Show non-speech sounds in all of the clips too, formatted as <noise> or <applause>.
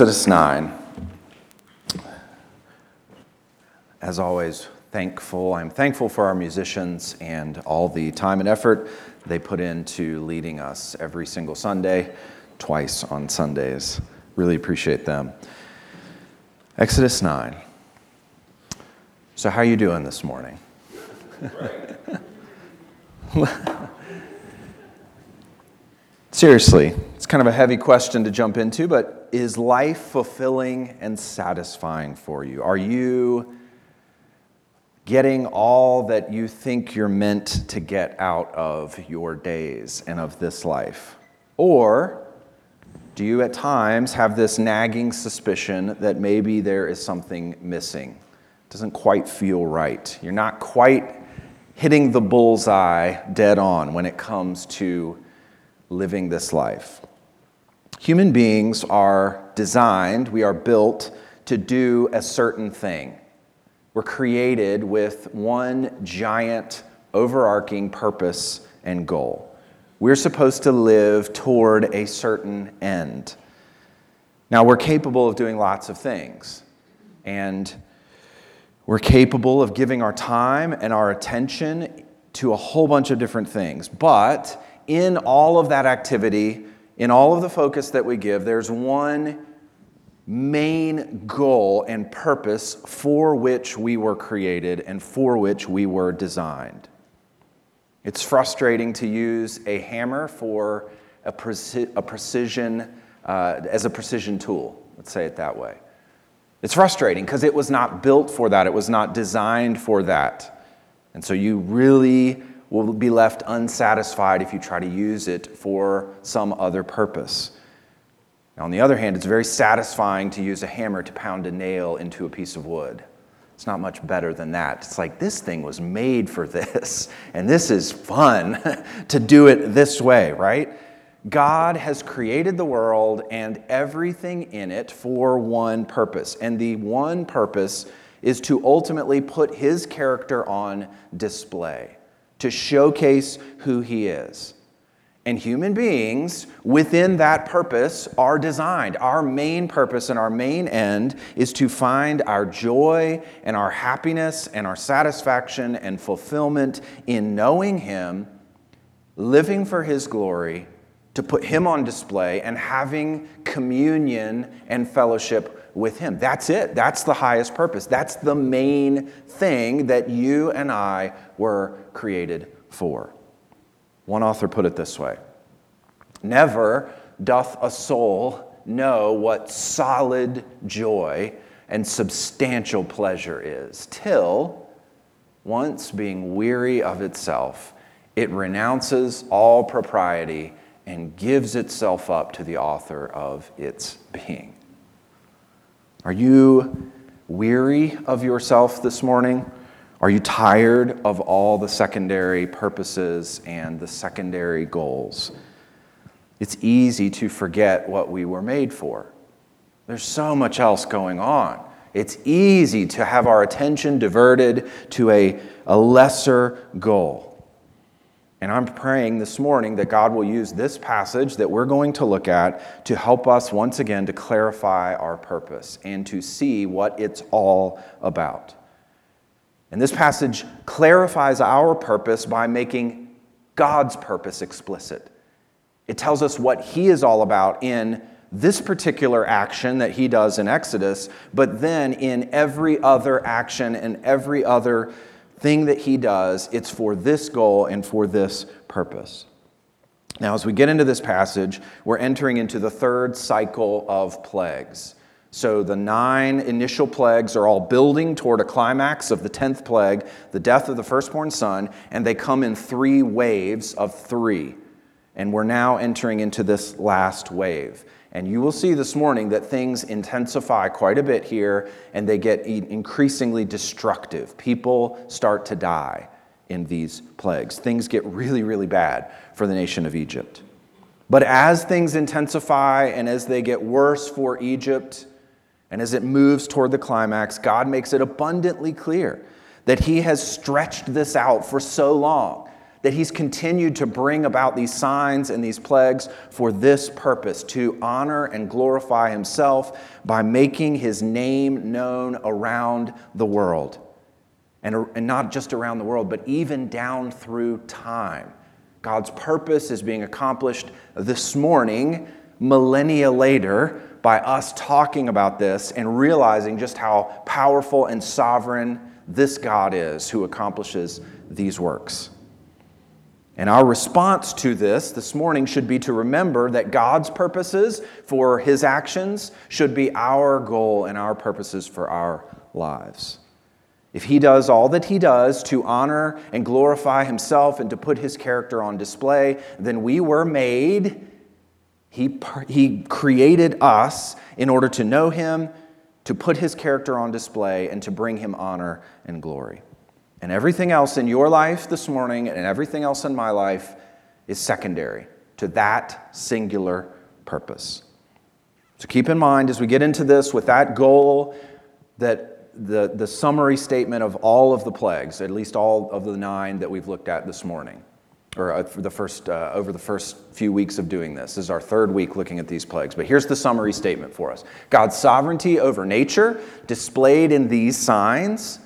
Exodus 9. As always, thankful. I'm thankful for our musicians and all the time and effort they put into leading us every single Sunday, twice on Sundays. Really appreciate them. Exodus 9. So, how are you doing this morning? <laughs> Seriously, it's kind of a heavy question to jump into, but is life fulfilling and satisfying for you? Are you getting all that you think you're meant to get out of your days and of this life? Or do you at times have this nagging suspicion that maybe there is something missing? It doesn't quite feel right. You're not quite hitting the bullseye dead on when it comes to living this life. Human beings are designed, we are built to do a certain thing. We're created with one giant, overarching purpose and goal. We're supposed to live toward a certain end. Now, we're capable of doing lots of things, and we're capable of giving our time and our attention to a whole bunch of different things. But in all of that activity, in all of the focus that we give, there's one main goal and purpose for which we were created and for which we were designed. It's frustrating to use a hammer for a, preci- a precision, uh, as a precision tool, let's say it that way. It's frustrating because it was not built for that, it was not designed for that. And so you really will be left unsatisfied if you try to use it for some other purpose. Now, on the other hand, it's very satisfying to use a hammer to pound a nail into a piece of wood. It's not much better than that. It's like this thing was made for this, <laughs> and this is fun <laughs> to do it this way, right? God has created the world and everything in it for one purpose. And the one purpose is to ultimately put his character on display to showcase who he is. And human beings within that purpose are designed. Our main purpose and our main end is to find our joy and our happiness and our satisfaction and fulfillment in knowing Him, living for His glory, to put Him on display, and having communion and fellowship with Him. That's it. That's the highest purpose. That's the main thing that you and I were created for. One author put it this way Never doth a soul know what solid joy and substantial pleasure is, till, once being weary of itself, it renounces all propriety and gives itself up to the author of its being. Are you weary of yourself this morning? Are you tired of all the secondary purposes and the secondary goals? It's easy to forget what we were made for. There's so much else going on. It's easy to have our attention diverted to a, a lesser goal. And I'm praying this morning that God will use this passage that we're going to look at to help us once again to clarify our purpose and to see what it's all about. And this passage clarifies our purpose by making God's purpose explicit. It tells us what He is all about in this particular action that He does in Exodus, but then in every other action and every other thing that He does, it's for this goal and for this purpose. Now, as we get into this passage, we're entering into the third cycle of plagues. So the nine initial plagues are all building toward a climax of the tenth plague, the death of the firstborn son, and they come in three waves of three. And we're now entering into this last wave. And you will see this morning that things intensify quite a bit here and they get increasingly destructive. People start to die in these plagues. Things get really, really bad for the nation of Egypt. But as things intensify and as they get worse for Egypt, and as it moves toward the climax, God makes it abundantly clear that He has stretched this out for so long, that he's continued to bring about these signs and these plagues for this purpose to honor and glorify himself by making his name known around the world. And, and not just around the world, but even down through time. God's purpose is being accomplished this morning, millennia later, by us talking about this and realizing just how powerful and sovereign this God is who accomplishes these works. And our response to this this morning should be to remember that God's purposes for his actions should be our goal and our purposes for our lives. If he does all that he does to honor and glorify himself and to put his character on display, then we were made, he, he created us in order to know him, to put his character on display, and to bring him honor and glory. And everything else in your life this morning and everything else in my life is secondary to that singular purpose. So keep in mind as we get into this with that goal that the, the summary statement of all of the plagues, at least all of the nine that we've looked at this morning, or uh, the first, uh, over the first few weeks of doing this. This is our third week looking at these plagues. But here's the summary statement for us God's sovereignty over nature, displayed in these signs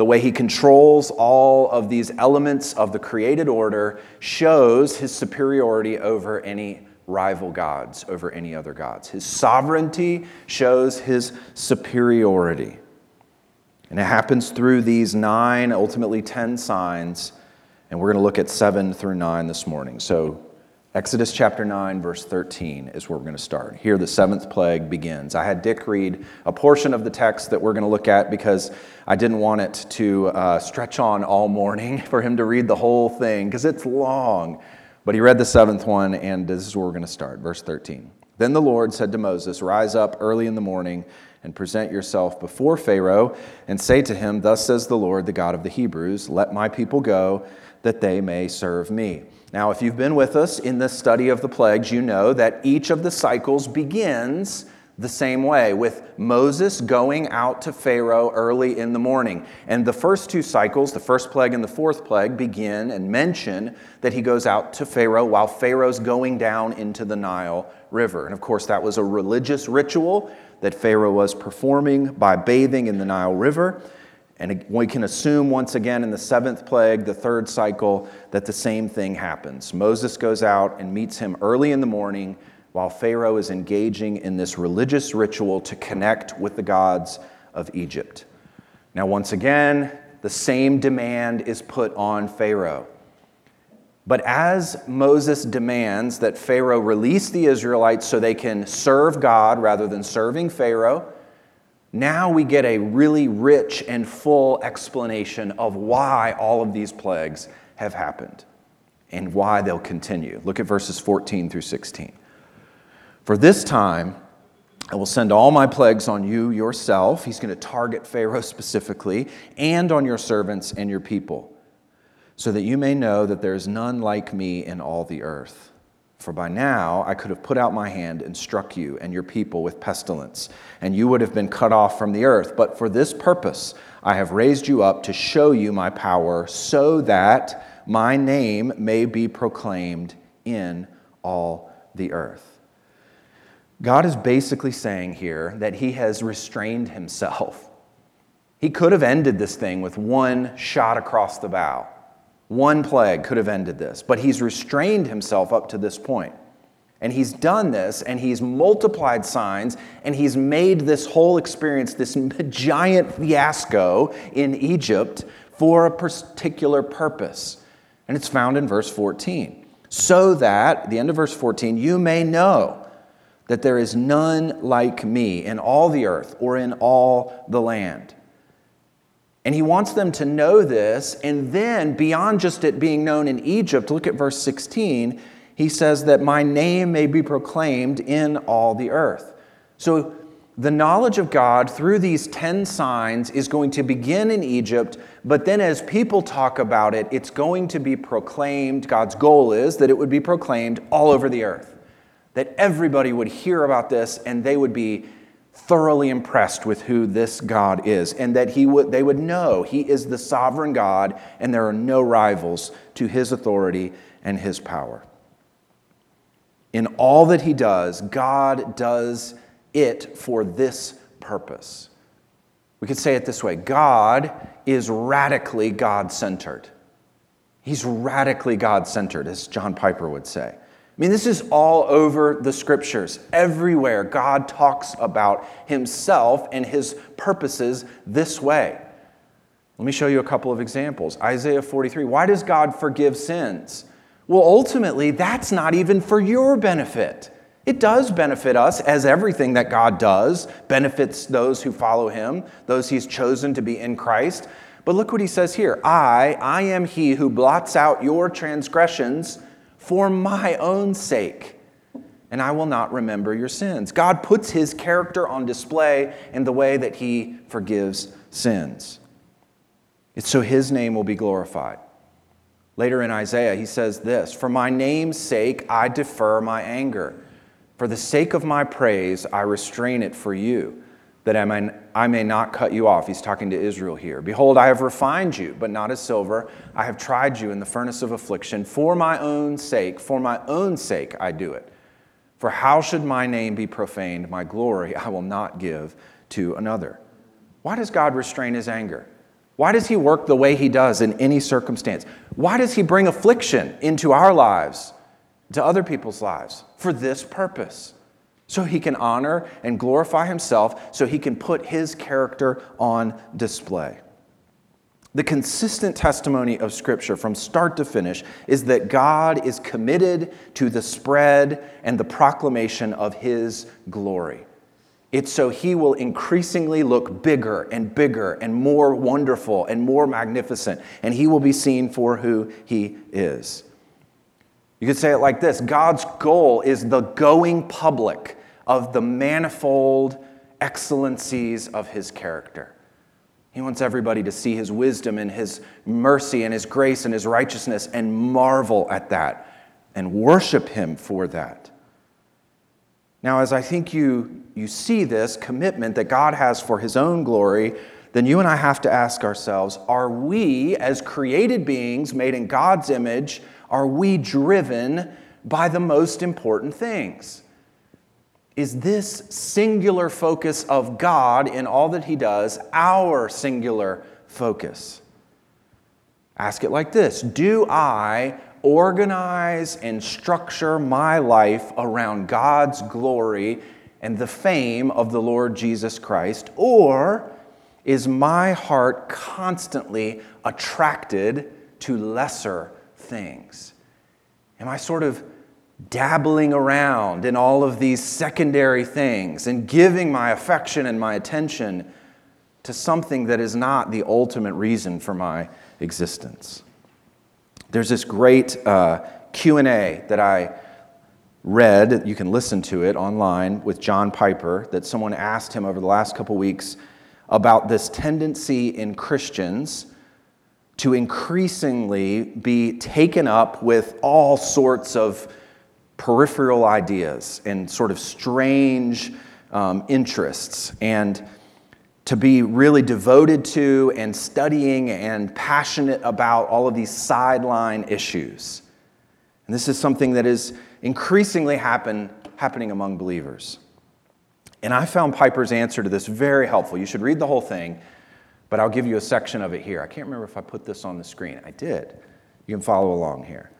the way he controls all of these elements of the created order shows his superiority over any rival gods, over any other gods. His sovereignty shows his superiority. And it happens through these nine, ultimately 10 signs. And we're going to look at seven through nine this morning. So Exodus chapter 9, verse 13 is where we're going to start. Here, the seventh plague begins. I had Dick read a portion of the text that we're going to look at because I didn't want it to uh, stretch on all morning <laughs> for him to read the whole thing because it's long. But he read the seventh one, and this is where we're going to start. Verse 13. Then the Lord said to Moses, Rise up early in the morning and present yourself before Pharaoh and say to him, Thus says the Lord, the God of the Hebrews, Let my people go that they may serve me. Now, if you've been with us in the study of the plagues, you know that each of the cycles begins the same way, with Moses going out to Pharaoh early in the morning. And the first two cycles, the first plague and the fourth plague, begin and mention that he goes out to Pharaoh while Pharaoh's going down into the Nile River. And of course, that was a religious ritual that Pharaoh was performing by bathing in the Nile River. And we can assume once again in the seventh plague, the third cycle, that the same thing happens. Moses goes out and meets him early in the morning while Pharaoh is engaging in this religious ritual to connect with the gods of Egypt. Now, once again, the same demand is put on Pharaoh. But as Moses demands that Pharaoh release the Israelites so they can serve God rather than serving Pharaoh, now we get a really rich and full explanation of why all of these plagues have happened and why they'll continue. Look at verses 14 through 16. For this time, I will send all my plagues on you yourself. He's going to target Pharaoh specifically, and on your servants and your people, so that you may know that there is none like me in all the earth. For by now I could have put out my hand and struck you and your people with pestilence, and you would have been cut off from the earth. But for this purpose I have raised you up to show you my power, so that my name may be proclaimed in all the earth. God is basically saying here that he has restrained himself. He could have ended this thing with one shot across the bow. One plague could have ended this, but he's restrained himself up to this point. And he's done this, and he's multiplied signs, and he's made this whole experience this <laughs> giant fiasco in Egypt for a particular purpose. And it's found in verse 14. So that, the end of verse 14, you may know that there is none like me in all the earth or in all the land. And he wants them to know this. And then, beyond just it being known in Egypt, look at verse 16. He says that my name may be proclaimed in all the earth. So, the knowledge of God through these 10 signs is going to begin in Egypt, but then as people talk about it, it's going to be proclaimed. God's goal is that it would be proclaimed all over the earth, that everybody would hear about this and they would be thoroughly impressed with who this God is and that he would, they would know he is the sovereign God and there are no rivals to his authority and his power. In all that he does, God does it for this purpose. We could say it this way God is radically God centered. He's radically God centered, as John Piper would say. I mean, this is all over the scriptures. Everywhere, God talks about himself and his purposes this way. Let me show you a couple of examples. Isaiah 43 Why does God forgive sins? Well, ultimately, that's not even for your benefit. It does benefit us, as everything that God does benefits those who follow him, those he's chosen to be in Christ. But look what he says here I, I am he who blots out your transgressions for my own sake, and I will not remember your sins. God puts his character on display in the way that he forgives sins. It's so his name will be glorified. Later in Isaiah, he says this For my name's sake, I defer my anger. For the sake of my praise, I restrain it for you, that I may, I may not cut you off. He's talking to Israel here. Behold, I have refined you, but not as silver. I have tried you in the furnace of affliction. For my own sake, for my own sake, I do it. For how should my name be profaned? My glory I will not give to another. Why does God restrain his anger? Why does He work the way He does in any circumstance? Why does He bring affliction into our lives, to other people's lives? For this purpose. So He can honor and glorify Himself, so He can put His character on display. The consistent testimony of Scripture from start to finish is that God is committed to the spread and the proclamation of His glory. It's so he will increasingly look bigger and bigger and more wonderful and more magnificent, and he will be seen for who he is. You could say it like this God's goal is the going public of the manifold excellencies of his character. He wants everybody to see his wisdom and his mercy and his grace and his righteousness and marvel at that and worship him for that. Now, as I think you, you see this commitment that God has for his own glory, then you and I have to ask ourselves are we, as created beings made in God's image, are we driven by the most important things? Is this singular focus of God in all that he does our singular focus? Ask it like this Do I organize and structure my life around God's glory and the fame of the Lord Jesus Christ? Or is my heart constantly attracted to lesser things? Am I sort of dabbling around in all of these secondary things and giving my affection and my attention to something that is not the ultimate reason for my existence? There's this great uh, Q&A that I read, you can listen to it online with John Piper, that someone asked him over the last couple weeks about this tendency in Christians to increasingly be taken up with all sorts of peripheral ideas and sort of strange um, interests. And to be really devoted to and studying and passionate about all of these sideline issues. And this is something that is increasingly happen, happening among believers. And I found Piper's answer to this very helpful. You should read the whole thing, but I'll give you a section of it here. I can't remember if I put this on the screen. I did. You can follow along here.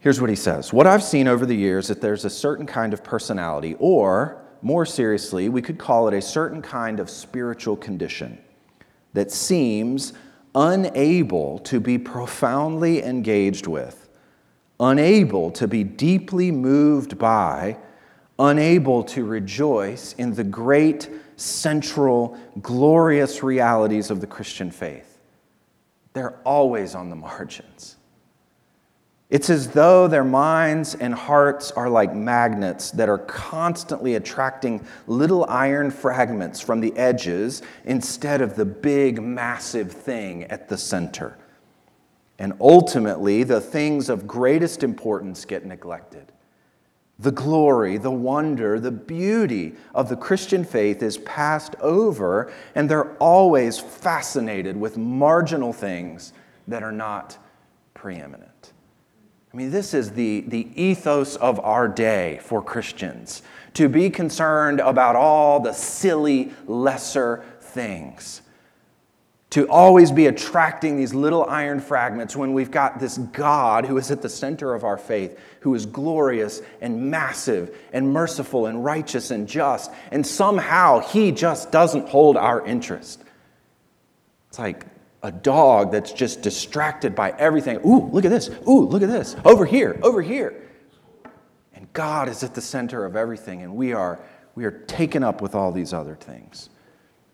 Here's what he says What I've seen over the years is that there's a certain kind of personality or more seriously, we could call it a certain kind of spiritual condition that seems unable to be profoundly engaged with, unable to be deeply moved by, unable to rejoice in the great, central, glorious realities of the Christian faith. They're always on the margins. It's as though their minds and hearts are like magnets that are constantly attracting little iron fragments from the edges instead of the big, massive thing at the center. And ultimately, the things of greatest importance get neglected. the glory, the wonder, the beauty of the Christian faith is passed over, and they're always fascinated with marginal things that are not preeminent. I mean, this is the, the ethos of our day for Christians to be concerned about all the silly, lesser things to always be attracting these little iron fragments when we've got this God who is at the center of our faith, who is glorious and massive and merciful and righteous and just, and somehow he just doesn't hold our interest. It's like a dog that's just distracted by everything. Ooh, look at this. Ooh, look at this. Over here, over here. And God is at the center of everything, and we are, we are taken up with all these other things.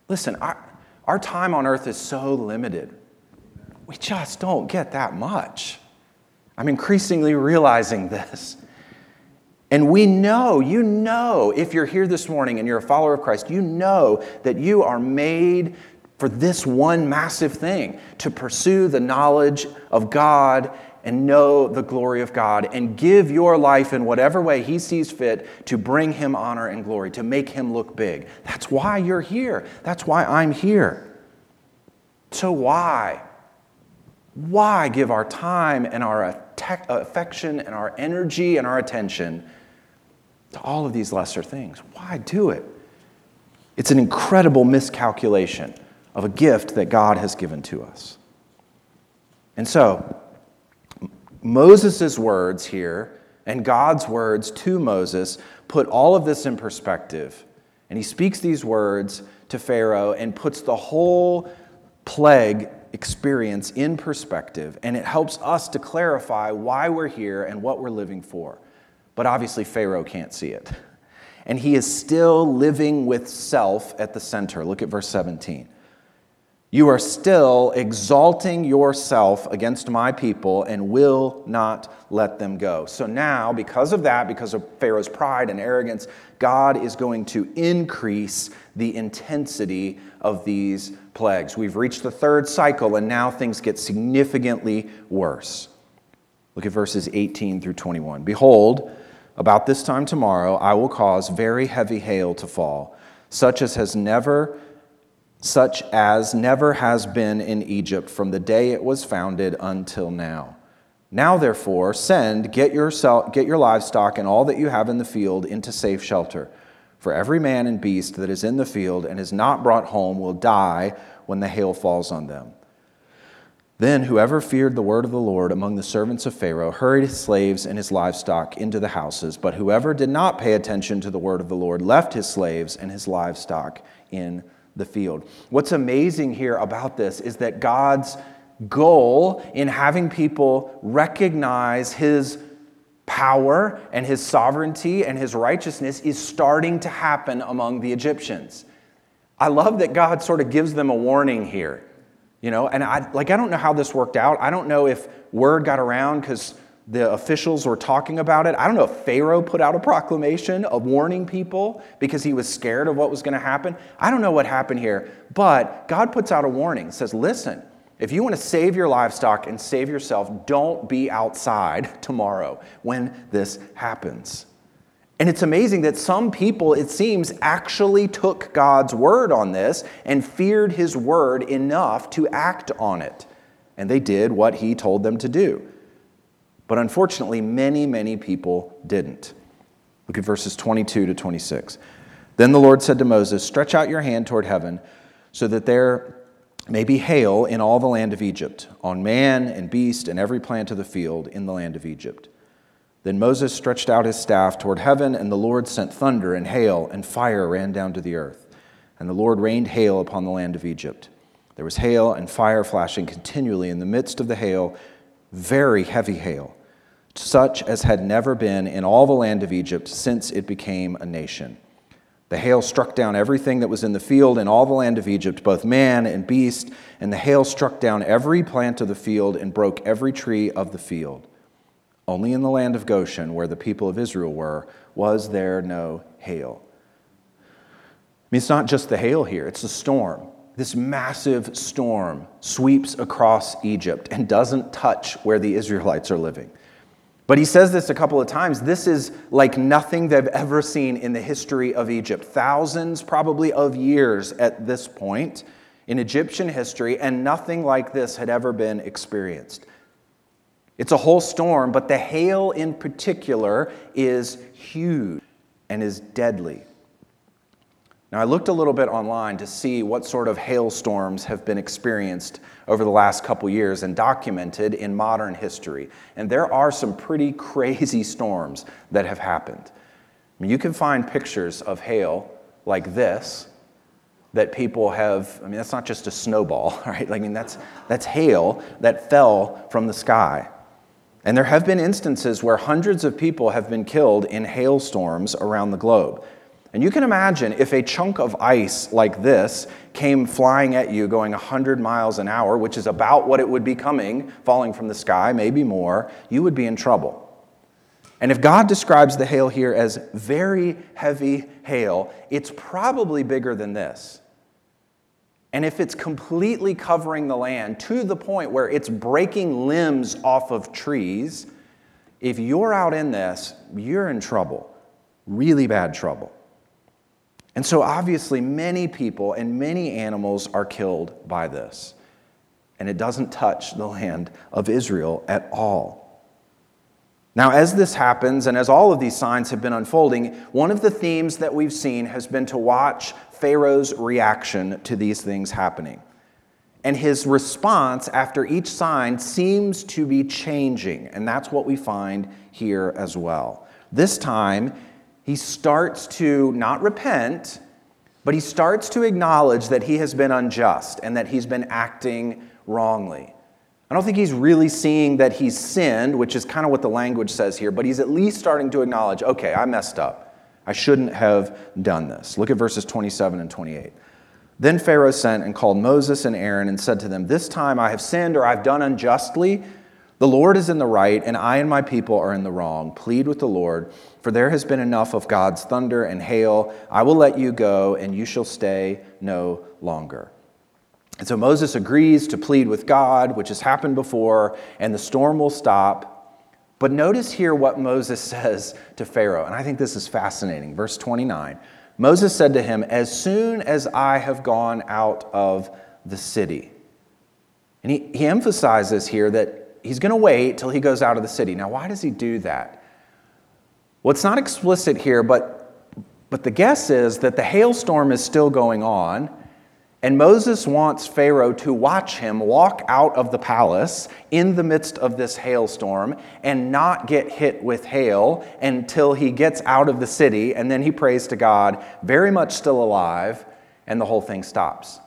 Listen, I, our time on earth is so limited. We just don't get that much. I'm increasingly realizing this. And we know, you know, if you're here this morning and you're a follower of Christ, you know that you are made for this one massive thing to pursue the knowledge of God and know the glory of God and give your life in whatever way He sees fit to bring Him honor and glory, to make Him look big. That's why you're here. That's why I'm here. So, why? Why give our time and our affection and our energy and our attention to all of these lesser things? Why do it? It's an incredible miscalculation of a gift that God has given to us. And so, Moses' words here and God's words to Moses put all of this in perspective. And he speaks these words to Pharaoh and puts the whole plague experience in perspective. And it helps us to clarify why we're here and what we're living for. But obviously, Pharaoh can't see it. And he is still living with self at the center. Look at verse 17. You are still exalting yourself against my people and will not let them go. So now, because of that, because of Pharaoh's pride and arrogance, God is going to increase the intensity of these plagues. We've reached the third cycle, and now things get significantly worse. Look at verses 18 through 21. Behold, about this time tomorrow, I will cause very heavy hail to fall, such as has never such as never has been in Egypt from the day it was founded until now. Now, therefore, send, get, yourself, get your livestock and all that you have in the field into safe shelter. For every man and beast that is in the field and is not brought home will die when the hail falls on them. Then whoever feared the word of the Lord among the servants of Pharaoh hurried his slaves and his livestock into the houses. But whoever did not pay attention to the word of the Lord left his slaves and his livestock in the field. What's amazing here about this is that God's goal in having people recognize his power and his sovereignty and his righteousness is starting to happen among the Egyptians. I love that God sort of gives them a warning here. You know, and I like I don't know how this worked out. I don't know if word got around cuz the officials were talking about it. I don't know if Pharaoh put out a proclamation of warning people because he was scared of what was going to happen. I don't know what happened here, but God puts out a warning. says, "Listen, if you want to save your livestock and save yourself, don't be outside <laughs> tomorrow when this happens." And it's amazing that some people, it seems, actually took God's word on this and feared his word enough to act on it. And they did what he told them to do. But unfortunately, many, many people didn't. Look at verses 22 to 26. Then the Lord said to Moses, Stretch out your hand toward heaven, so that there may be hail in all the land of Egypt, on man and beast and every plant of the field in the land of Egypt. Then Moses stretched out his staff toward heaven, and the Lord sent thunder and hail, and fire ran down to the earth. And the Lord rained hail upon the land of Egypt. There was hail and fire flashing continually in the midst of the hail, very heavy hail such as had never been in all the land of Egypt since it became a nation. The hail struck down everything that was in the field in all the land of Egypt, both man and beast, and the hail struck down every plant of the field and broke every tree of the field. Only in the land of Goshen, where the people of Israel were, was there no hail. I mean, it's not just the hail here, it's the storm. This massive storm sweeps across Egypt and doesn't touch where the Israelites are living. But he says this a couple of times. This is like nothing they've ever seen in the history of Egypt. Thousands, probably, of years at this point in Egyptian history, and nothing like this had ever been experienced. It's a whole storm, but the hail in particular is huge and is deadly. Now, I looked a little bit online to see what sort of hailstorms have been experienced over the last couple years and documented in modern history. And there are some pretty <laughs> crazy storms that have happened. I mean, you can find pictures of hail like this that people have, I mean, that's not just a snowball, <laughs> right? I mean, that's, that's hail that fell from the sky. And there have been instances where hundreds of people have been killed in hailstorms around the globe. And you can imagine if a chunk of ice like this came flying at you going 100 miles an hour, which is about what it would be coming, falling from the sky, maybe more, you would be in trouble. And if God describes the hail here as very heavy hail, it's probably bigger than this. And if it's completely covering the land to the point where it's breaking limbs off of trees, if you're out in this, you're in trouble, really bad trouble. And so, obviously, many people and many animals are killed by this. And it doesn't touch the land of Israel at all. Now, as this happens, and as all of these signs have been unfolding, one of the themes that we've seen has been to watch Pharaoh's reaction to these things happening. And his response after each sign seems to be changing. And that's what we find here as well. This time, he starts to not repent, but he starts to acknowledge that he has been unjust and that he's been acting wrongly. I don't think he's really seeing that he's sinned, which is kind of what the language says here, but he's at least starting to acknowledge okay, I messed up. I shouldn't have done this. Look at verses 27 and 28. Then Pharaoh sent and called Moses and Aaron and said to them, This time I have sinned or I've done unjustly. The Lord is in the right, and I and my people are in the wrong. Plead with the Lord, for there has been enough of God's thunder and hail. I will let you go, and you shall stay no longer. And so Moses agrees to plead with God, which has happened before, and the storm will stop. But notice here what Moses <laughs> says to Pharaoh, and I think this is fascinating. Verse 29 Moses said to him, As soon as I have gone out of the city. And he, he emphasizes here that he's going to wait till he goes out of the city. Now, why does he do that? Well, it's not explicit here, but, but the guess is that the hailstorm is still going on, and Moses wants Pharaoh to watch him walk out of the palace in the midst of this hailstorm and not get hit with hail until he gets out of the city, and then he prays to God, very much still alive, and the whole thing stops.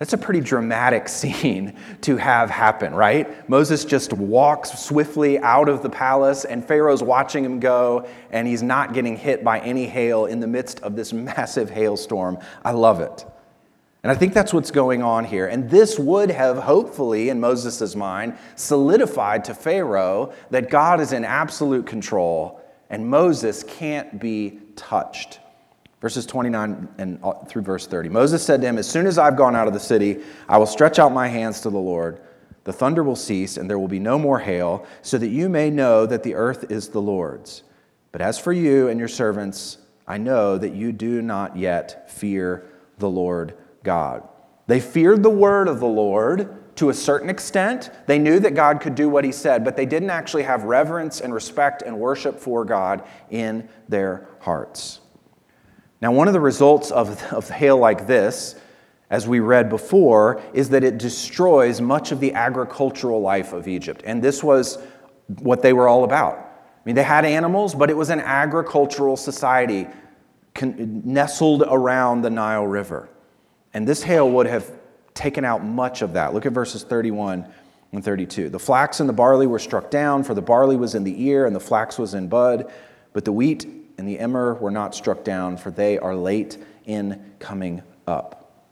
That's a pretty dramatic <laughs> scene to have happen, right? Moses just walks swiftly out of the palace, and Pharaoh's watching him go, and he's not getting hit by any hail in the midst of this <laughs> massive hailstorm. I love it. And I think that's what's going on here. And this would have, hopefully, in Moses' mind, solidified to Pharaoh that God is in absolute control and Moses can't be touched. Verses 29 and through verse 30. Moses said to him, As soon as I've gone out of the city, I will stretch out my hands to the Lord. The thunder will cease, and there will be no more hail, so that you may know that the earth is the Lord's. But as for you and your servants, I know that you do not yet fear the Lord God. They feared the word of the Lord to a certain extent. They knew that God could do what he said, but they didn't actually have reverence and respect and worship for God in their hearts. Now, one of the results of, of hail like this, as we read before, is that it destroys much of the agricultural life of Egypt. And this was what they were all about. I mean, they had animals, but it was an agricultural society nestled around the Nile River. And this hail would have taken out much of that. Look at verses 31 and 32. The flax and the barley were struck down, for the barley was in the ear and the flax was in bud, but the wheat and the emmer were not struck down, for they are late in coming up.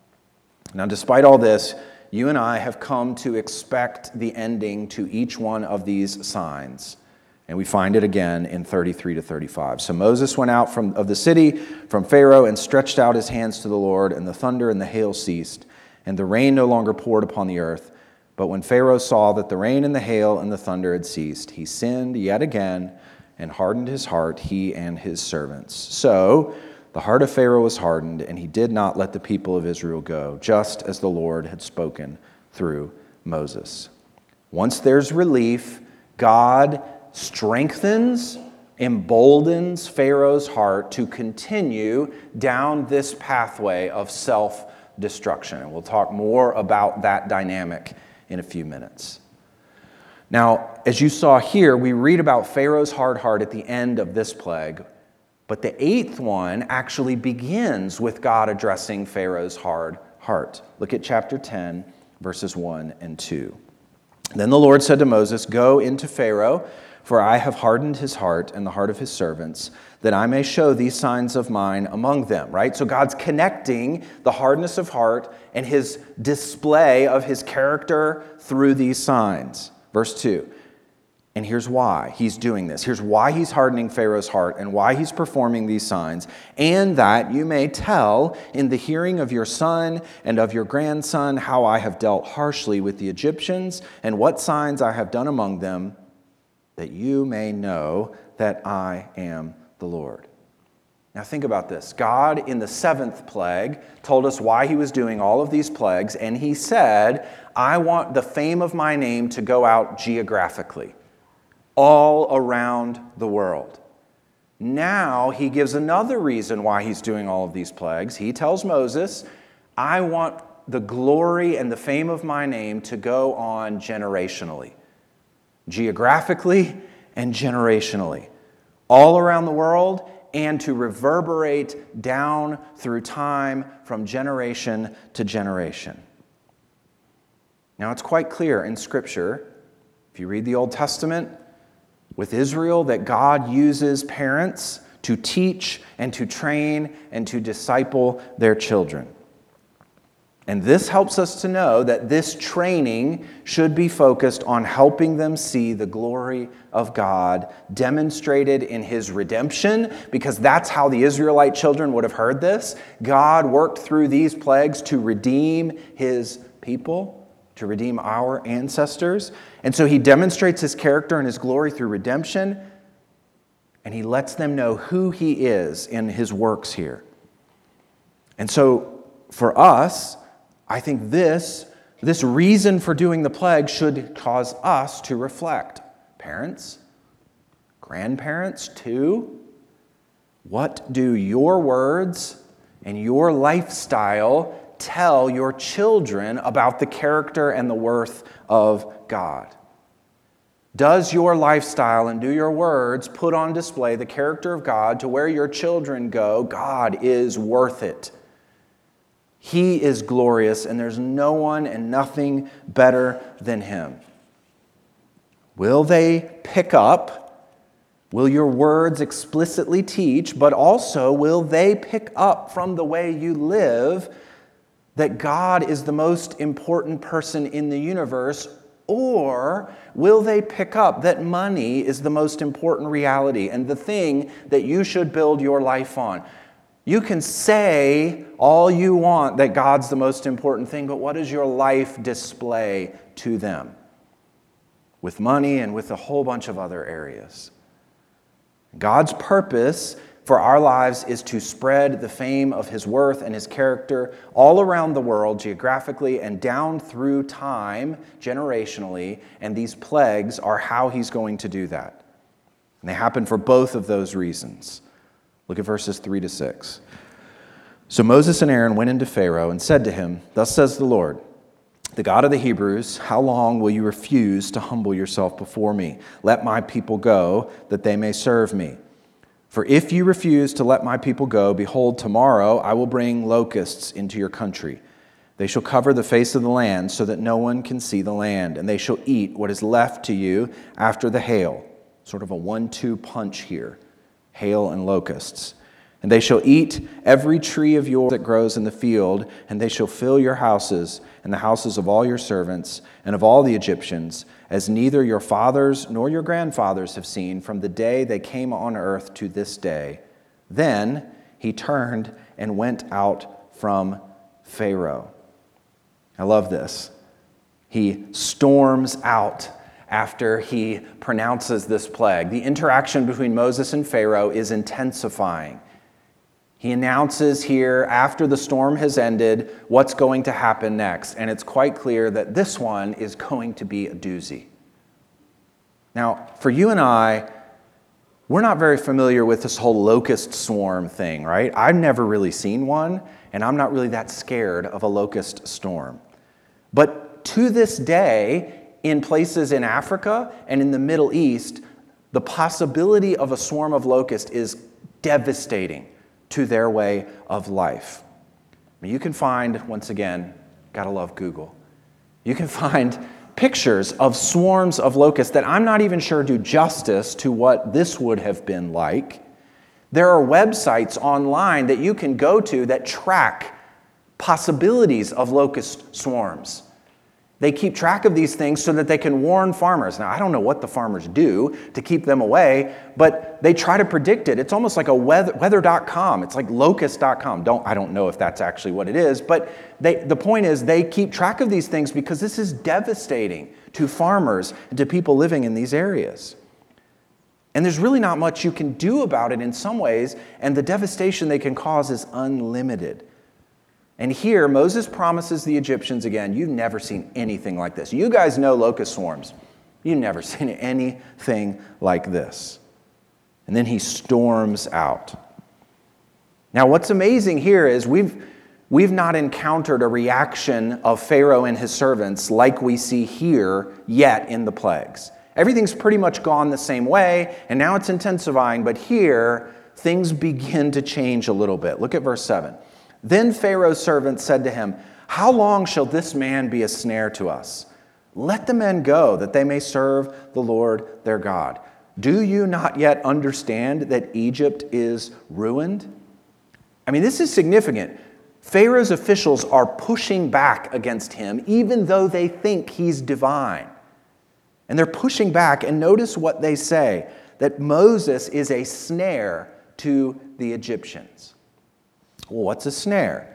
Now, despite all this, you and I have come to expect the ending to each one of these signs. And we find it again in 33 to 35. So Moses went out from, of the city from Pharaoh and stretched out his hands to the Lord, and the thunder and the hail ceased, and the rain no longer poured upon the earth. But when Pharaoh saw that the rain and the hail and the thunder had ceased, he sinned yet again and hardened his heart, he and his servants. So the heart of Pharaoh was hardened, and he did not let the people of Israel go, just as the Lord had spoken through Moses. Once there's relief, God strengthens, emboldens Pharaoh's heart to continue down this pathway of self destruction. And we'll talk more about that dynamic in a few minutes. Now, as you saw here, we read about Pharaoh's hard heart at the end of this plague, but the eighth one actually begins with God addressing Pharaoh's hard heart. Look at chapter 10, verses 1 and 2. Then the Lord said to Moses, Go into Pharaoh, for I have hardened his heart and the heart of his servants that I may show these signs of mine among them, right? So God's connecting the hardness of heart and his display of his character through these signs. Verse 2. And here's why he's doing this. Here's why he's hardening Pharaoh's heart and why he's performing these signs, and that you may tell in the hearing of your son and of your grandson how I have dealt harshly with the Egyptians and what signs I have done among them, that you may know that I am the Lord. Now, think about this. God, in the seventh plague, told us why he was doing all of these plagues, and he said, I want the fame of my name to go out geographically, all around the world. Now, he gives another reason why he's doing all of these plagues. He tells Moses, I want the glory and the fame of my name to go on generationally, geographically and generationally all around the world and to reverberate down through time from generation to generation. Now, it's quite clear in Scripture, if you read the Old Testament, with Israel, that God uses parents to teach and to train and to disciple their children. And this helps us to know that this training should be focused on helping them see the glory of God demonstrated in his redemption, because that's how the Israelite children would have heard this. God worked through these plagues to redeem his people, to redeem our ancestors. And so he demonstrates his character and his glory through redemption, and he lets them know who he is in his works here. And so for us, I think this, this reason for doing the plague should cause us to reflect. Parents, grandparents, too. What do your words and your lifestyle tell your children about the character and the worth of God? Does your lifestyle and do your words put on display the character of God to where your children go, God is worth it? He is glorious, and there's no one and nothing better than Him. Will they pick up? Will your words explicitly teach, but also will they pick up from the way you live that God is the most important person in the universe? Or will they pick up that money is the most important reality and the thing that you should build your life on? You can say all you want that God's the most important thing, but what does your life display to them? With money and with a whole bunch of other areas. God's purpose for our lives is to spread the fame of His worth and His character all around the world, geographically and down through time, generationally, and these plagues are how He's going to do that. And they happen for both of those reasons. Look at verses 3 to 6. So Moses and Aaron went into Pharaoh and said to him, Thus says the Lord, the God of the Hebrews, how long will you refuse to humble yourself before me? Let my people go, that they may serve me. For if you refuse to let my people go, behold, tomorrow I will bring locusts into your country. They shall cover the face of the land so that no one can see the land, and they shall eat what is left to you after the hail. Sort of a one two punch here hail and locusts. And they shall eat every tree of yours that grows in the field, and they shall fill your houses and the houses of all your servants and of all the Egyptians, as neither your fathers nor your grandfathers have seen from the day they came on earth to this day. Then he turned and went out from Pharaoh. I love this. He storms out after he pronounces this plague. The interaction between Moses and Pharaoh is intensifying. He announces here, after the storm has ended, what's going to happen next. And it's quite clear that this one is going to be a doozy. Now, for you and I, we're not very familiar with this whole locust swarm thing, right? I've never really seen one, and I'm not really that scared of a locust storm. But to this day, in places in Africa and in the Middle East, the possibility of a swarm of locusts is devastating to their way of life. I mean, you can find, once again, gotta love Google, you can find pictures of swarms of locusts that I'm not even sure do justice to what this would have been like. There are websites online that you can go to that track possibilities of locust swarms. They keep track of these things so that they can warn farmers. Now, I don't know what the farmers do to keep them away, but they try to predict it. It's almost like a weather, weather.com. It's like locust.com. Don't, I don't know if that's actually what it is, but they, the point is they keep track of these things because this is devastating to farmers and to people living in these areas. And there's really not much you can do about it in some ways, and the devastation they can cause is unlimited. And here, Moses promises the Egyptians again, you've never seen anything like this. You guys know locust swarms. You've never <laughs> seen anything like this. And then he storms out. Now, what's amazing here is we've, we've not encountered a reaction of Pharaoh and his servants like we see here yet in the plagues. Everything's pretty much gone the same way, and now it's intensifying, but here things begin to change a little bit. Look at verse 7. Then Pharaoh's servants said to him, How long shall this man be a snare to us? Let the men go, that they may serve the Lord their God. Do you not yet understand that Egypt is ruined? I mean, this is significant. Pharaoh's officials are pushing back against him, even though they think he's divine. And they're pushing back, and notice what they say that Moses is a snare to the Egyptians. Well, what's a snare?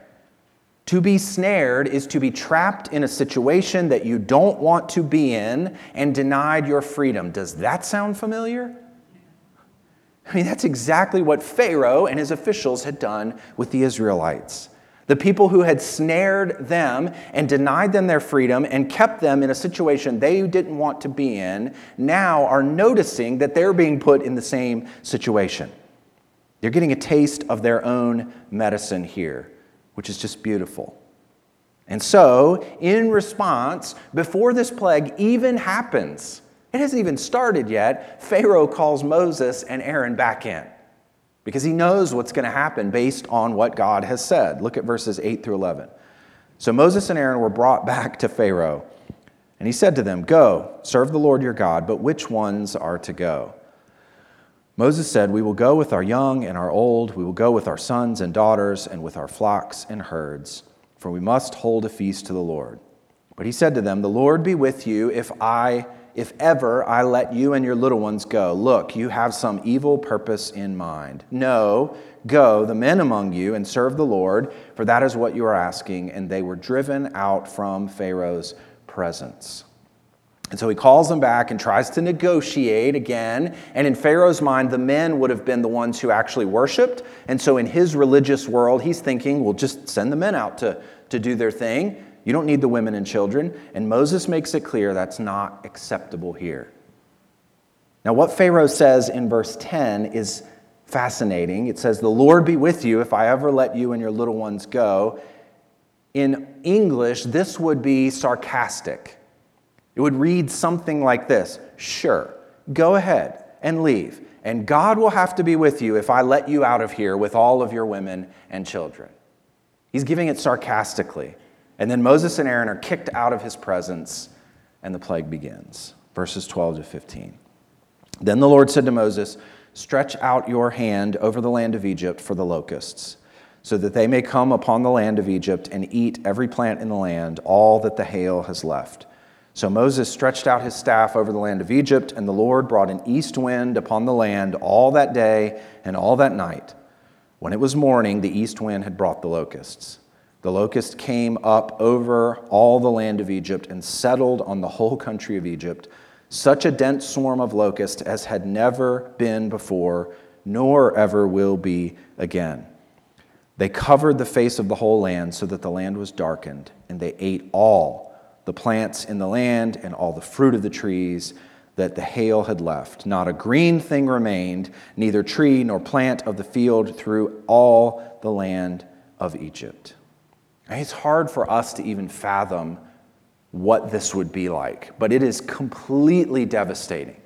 To be snared is to be trapped in a situation that you don't want to be in and denied your freedom. Does that sound familiar? I mean, that's exactly what Pharaoh and his officials had done with the Israelites. The people who had snared them and denied them their freedom and kept them in a situation they didn't want to be in now are noticing that they're being put in the same situation. They're getting a taste of their own medicine here, which is just beautiful. And so, in response, before this plague even happens, it hasn't even started yet, Pharaoh calls Moses and Aaron back in because he knows what's going to happen based on what God has said. Look at verses 8 through 11. So Moses and Aaron were brought back to Pharaoh, and he said to them, Go, serve the Lord your God, but which ones are to go? Moses said, We will go with our young and our old, we will go with our sons and daughters, and with our flocks and herds, for we must hold a feast to the Lord. But he said to them, The Lord be with you if I if ever I let you and your little ones go. Look, you have some evil purpose in mind. No, go, the men among you, and serve the Lord, for that is what you are asking. And they were driven out from Pharaoh's presence. And so he calls them back and tries to negotiate again. And in Pharaoh's mind, the men would have been the ones who actually worshiped. And so in his religious world, he's thinking, well, just send the men out to, to do their thing. You don't need the women and children. And Moses makes it clear that's not acceptable here. Now, what Pharaoh says in verse 10 is fascinating. It says, The Lord be with you if I ever let you and your little ones go. In English, this would be sarcastic. It would read something like this Sure, go ahead and leave, and God will have to be with you if I let you out of here with all of your women and children. He's giving it sarcastically. And then Moses and Aaron are kicked out of his presence, and the plague begins. Verses 12 to 15. Then the Lord said to Moses, Stretch out your hand over the land of Egypt for the locusts, so that they may come upon the land of Egypt and eat every plant in the land, all that the hail has left. So Moses stretched out his staff over the land of Egypt, and the Lord brought an east wind upon the land all that day and all that night. When it was morning, the east wind had brought the locusts. The locust came up over all the land of Egypt and settled on the whole country of Egypt, such a dense swarm of locusts as had never been before, nor ever will be again. They covered the face of the whole land so that the land was darkened, and they ate all the plants in the land and all the fruit of the trees that the hail had left. Not a green thing remained, neither tree nor plant of the field through all the land of Egypt. It's hard for us to even fathom what this would be like, but it is completely devastating.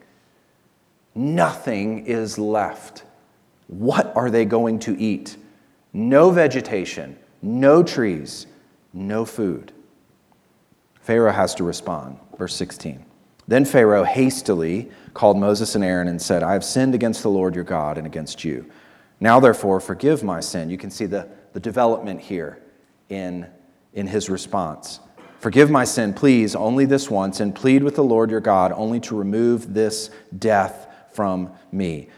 Nothing is left. What are they going to eat? No vegetation, no trees, no food. Pharaoh has to respond. Verse 16. Then Pharaoh hastily called Moses and Aaron and said, I have sinned against the Lord your God and against you. Now, therefore, forgive my sin. You can see the, the development here in, in his response. Forgive my sin, please, only this once, and plead with the Lord your God only to remove this death from me.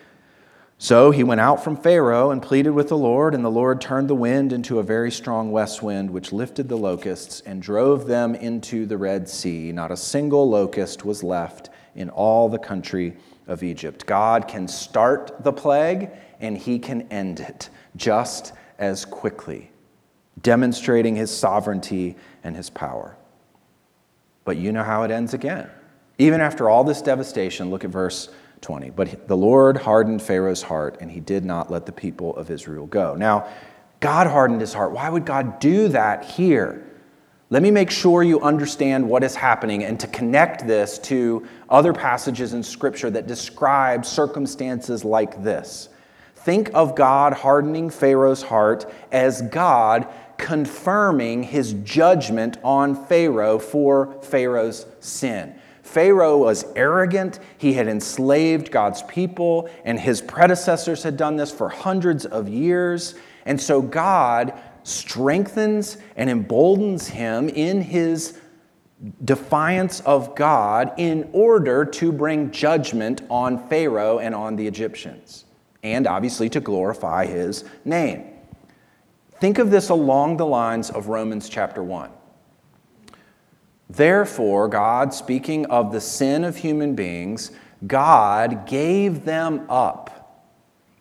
So he went out from Pharaoh and pleaded with the Lord, and the Lord turned the wind into a very strong west wind, which lifted the locusts and drove them into the Red Sea. Not a single locust was left in all the country of Egypt. God can start the plague and he can end it just as quickly demonstrating his sovereignty and his power. But you know how it ends again. Even after all this devastation, look at verse 20. But the Lord hardened Pharaoh's heart, and he did not let the people of Israel go. Now, God hardened his heart. Why would God do that here? Let me make sure you understand what is happening and to connect this to other passages in Scripture that describe circumstances like this. Think of God hardening Pharaoh's heart as God confirming his judgment on Pharaoh for Pharaoh's sin. Pharaoh was arrogant. He had enslaved God's people, and his predecessors had done this for hundreds of years. And so God strengthens and emboldens him in his defiance of God in order to bring judgment on Pharaoh and on the Egyptians, and obviously to glorify his name. Think of this along the lines of Romans chapter 1. Therefore, God, speaking of the sin of human beings, God gave them up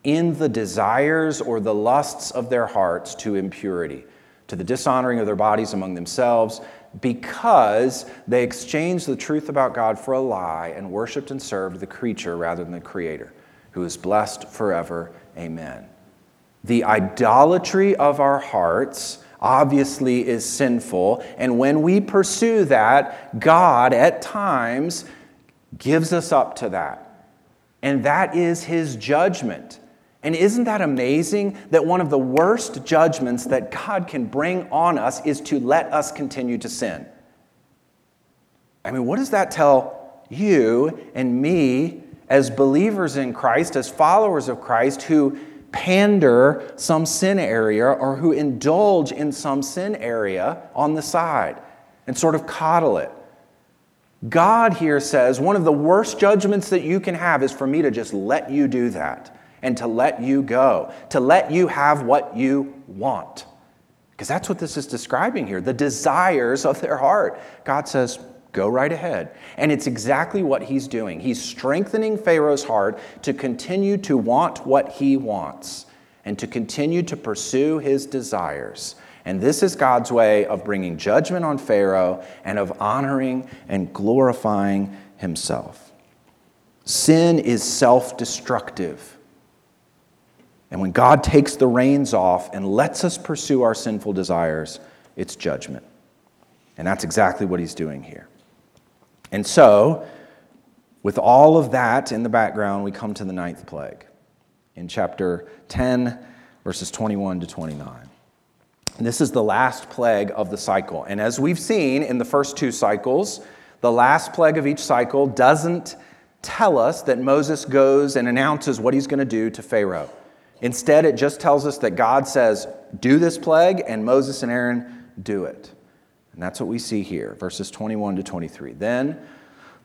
in the desires or the lusts of their hearts to impurity, to the dishonoring of their bodies among themselves, because they exchanged the truth about God for a lie and worshiped and served the creature rather than the Creator, who is blessed forever. Amen. The idolatry of our hearts obviously is sinful. And when we pursue that, God at times gives us up to that. And that is his judgment. And isn't that amazing that one of the worst judgments that God can bring on us is to let us continue to sin? I mean, what does that tell you and me as believers in Christ, as followers of Christ, who pander some sin area or who indulge in some sin area on the side and sort of coddle it. God here says one of the worst judgments that you can have is for me to just let you do that and to let you go, to let you have what you want. Because that's what this is describing here the desires of their heart. God says, Go right ahead. And it's exactly what he's doing. He's strengthening Pharaoh's heart to continue to want what he wants and to continue to pursue his desires. And this is God's way of bringing judgment on Pharaoh and of honoring and glorifying himself. Sin is self destructive. And when God takes the reins off and lets us pursue our sinful desires, it's judgment. And that's exactly what he's doing here. And so, with all of that in the background, we come to the ninth plague in chapter 10, verses 21 to 29. And this is the last plague of the cycle. And as we've seen in the first two cycles, the last plague of each cycle doesn't tell us that Moses goes and announces what he's going to do to Pharaoh. Instead, it just tells us that God says, Do this plague, and Moses and Aaron do it. And that's what we see here, verses 21 to 23. Then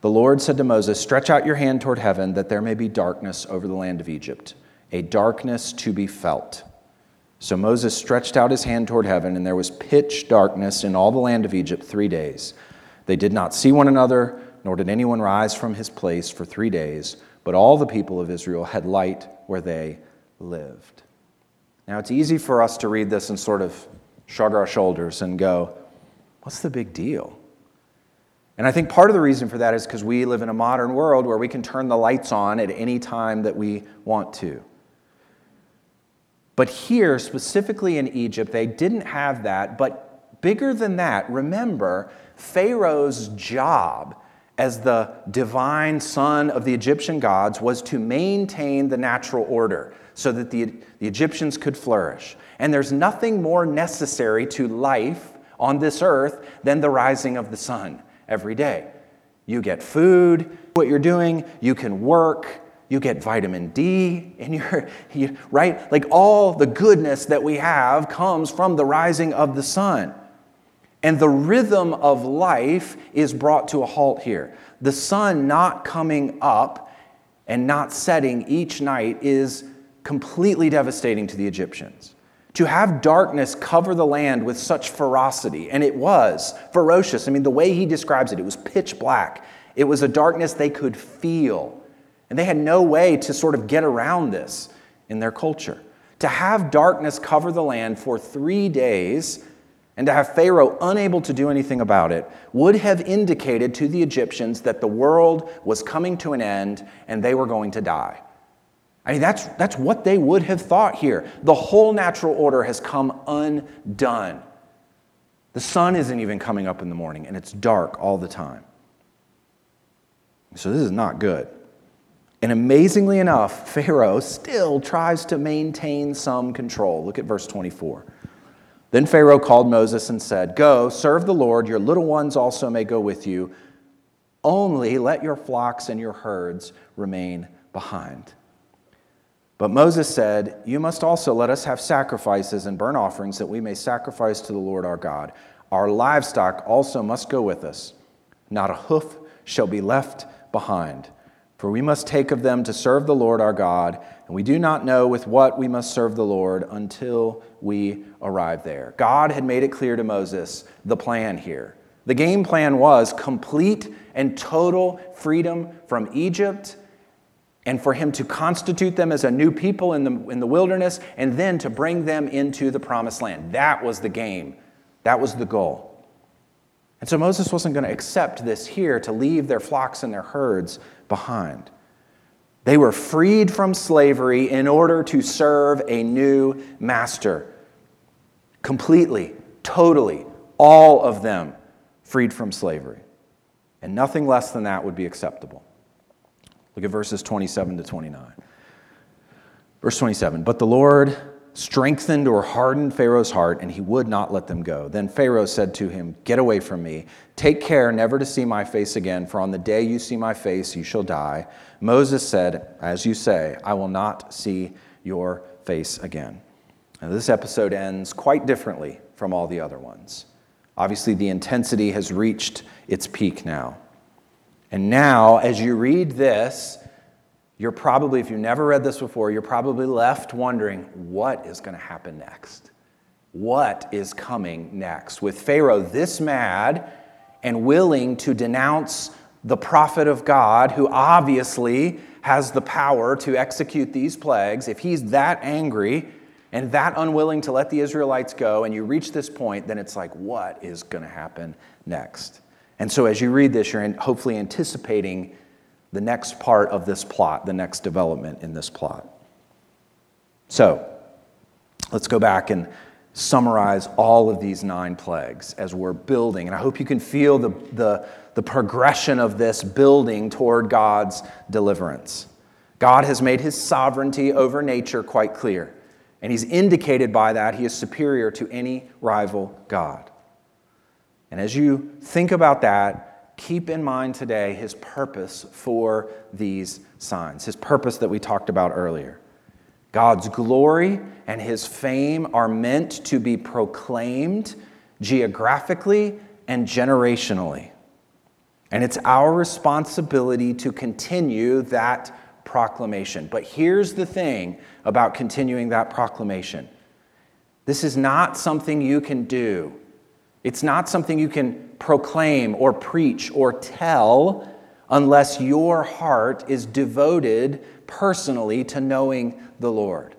the Lord said to Moses, Stretch out your hand toward heaven, that there may be darkness over the land of Egypt, a darkness to be felt. So Moses stretched out his hand toward heaven, and there was pitch darkness in all the land of Egypt three days. They did not see one another, nor did anyone rise from his place for three days, but all the people of Israel had light where they lived. Now, it's easy for us to read this and sort of shrug our shoulders and go, What's the big deal? And I think part of the reason for that is because we live in a modern world where we can turn the lights on at any time that we want to. But here, specifically in Egypt, they didn't have that. But bigger than that, remember, Pharaoh's job as the divine son of the Egyptian gods was to maintain the natural order so that the, the Egyptians could flourish. And there's nothing more necessary to life on this earth than the rising of the sun every day. You get food, what you're doing, you can work, you get vitamin D in your, <laughs> you, right? Like all the goodness that we have comes from the rising of the sun. And the rhythm of life is brought to a halt here. The sun not coming up and not setting each night is completely devastating to the Egyptians. To have darkness cover the land with such ferocity, and it was ferocious. I mean, the way he describes it, it was pitch black. It was a darkness they could feel. And they had no way to sort of get around this in their culture. To have darkness cover the land for three days and to have Pharaoh unable to do anything about it would have indicated to the Egyptians that the world was coming to an end and they were going to die. I mean, that's, that's what they would have thought here. The whole natural order has come undone. The sun isn't even coming up in the morning, and it's dark all the time. So, this is not good. And amazingly enough, Pharaoh still tries to maintain some control. Look at verse 24. Then Pharaoh called Moses and said, Go, serve the Lord, your little ones also may go with you. Only let your flocks and your herds remain behind. But Moses said, You must also let us have sacrifices and burnt offerings that we may sacrifice to the Lord our God. Our livestock also must go with us. Not a hoof shall be left behind. For we must take of them to serve the Lord our God, and we do not know with what we must serve the Lord until we arrive there. God had made it clear to Moses the plan here. The game plan was complete and total freedom from Egypt and for him to constitute them as a new people in the, in the wilderness and then to bring them into the promised land. That was the game, that was the goal. And so Moses wasn't going to accept this here to leave their flocks and their herds behind. They were freed from slavery in order to serve a new master. Completely, totally, all of them freed from slavery. And nothing less than that would be acceptable. Look at verses 27 to 29. Verse 27 But the Lord strengthened or hardened Pharaoh's heart, and he would not let them go. Then Pharaoh said to him, Get away from me. Take care never to see my face again, for on the day you see my face, you shall die. Moses said, As you say, I will not see your face again. Now, this episode ends quite differently from all the other ones. Obviously, the intensity has reached its peak now. And now, as you read this, you're probably, if you've never read this before, you're probably left wondering what is going to happen next? What is coming next? With Pharaoh this mad and willing to denounce the prophet of God, who obviously has the power to execute these plagues, if he's that angry and that unwilling to let the Israelites go, and you reach this point, then it's like, what is going to happen next? And so as you read this, you're hopefully anticipating the next part of this plot, the next development in this plot. So, let's go back and summarize all of these nine plagues as we're building. And I hope you can feel the, the, the progression of this building toward God's deliverance. God has made his sovereignty over nature quite clear, and he's indicated by that he is superior to any rival God. And as you think about that, keep in mind today his purpose for these signs, his purpose that we talked about earlier. God's glory and his fame are meant to be proclaimed geographically and generationally. And it's our responsibility to continue that proclamation. But here's the thing about continuing that proclamation This is not something you can do. It's not something you can proclaim or preach or tell unless your heart is devoted personally to knowing the Lord.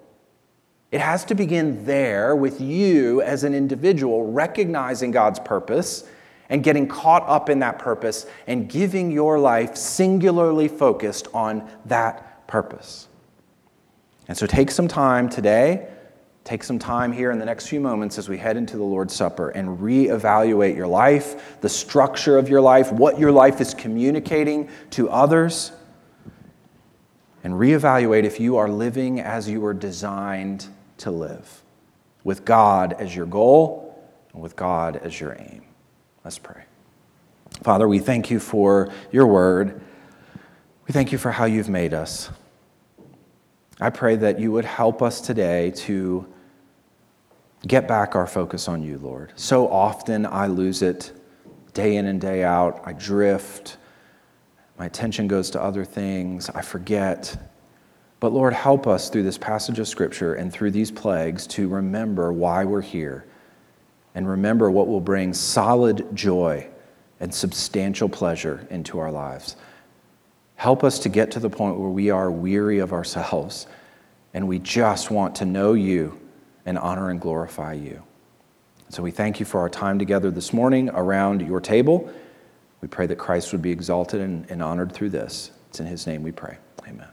It has to begin there with you as an individual recognizing God's purpose and getting caught up in that purpose and giving your life singularly focused on that purpose. And so take some time today Take some time here in the next few moments as we head into the Lord's Supper and reevaluate your life, the structure of your life, what your life is communicating to others, and reevaluate if you are living as you were designed to live, with God as your goal and with God as your aim. Let's pray. Father, we thank you for your word. We thank you for how you've made us. I pray that you would help us today to get back our focus on you, Lord. So often I lose it day in and day out. I drift. My attention goes to other things. I forget. But Lord, help us through this passage of Scripture and through these plagues to remember why we're here and remember what will bring solid joy and substantial pleasure into our lives. Help us to get to the point where we are weary of ourselves and we just want to know you and honor and glorify you. So we thank you for our time together this morning around your table. We pray that Christ would be exalted and, and honored through this. It's in his name we pray. Amen.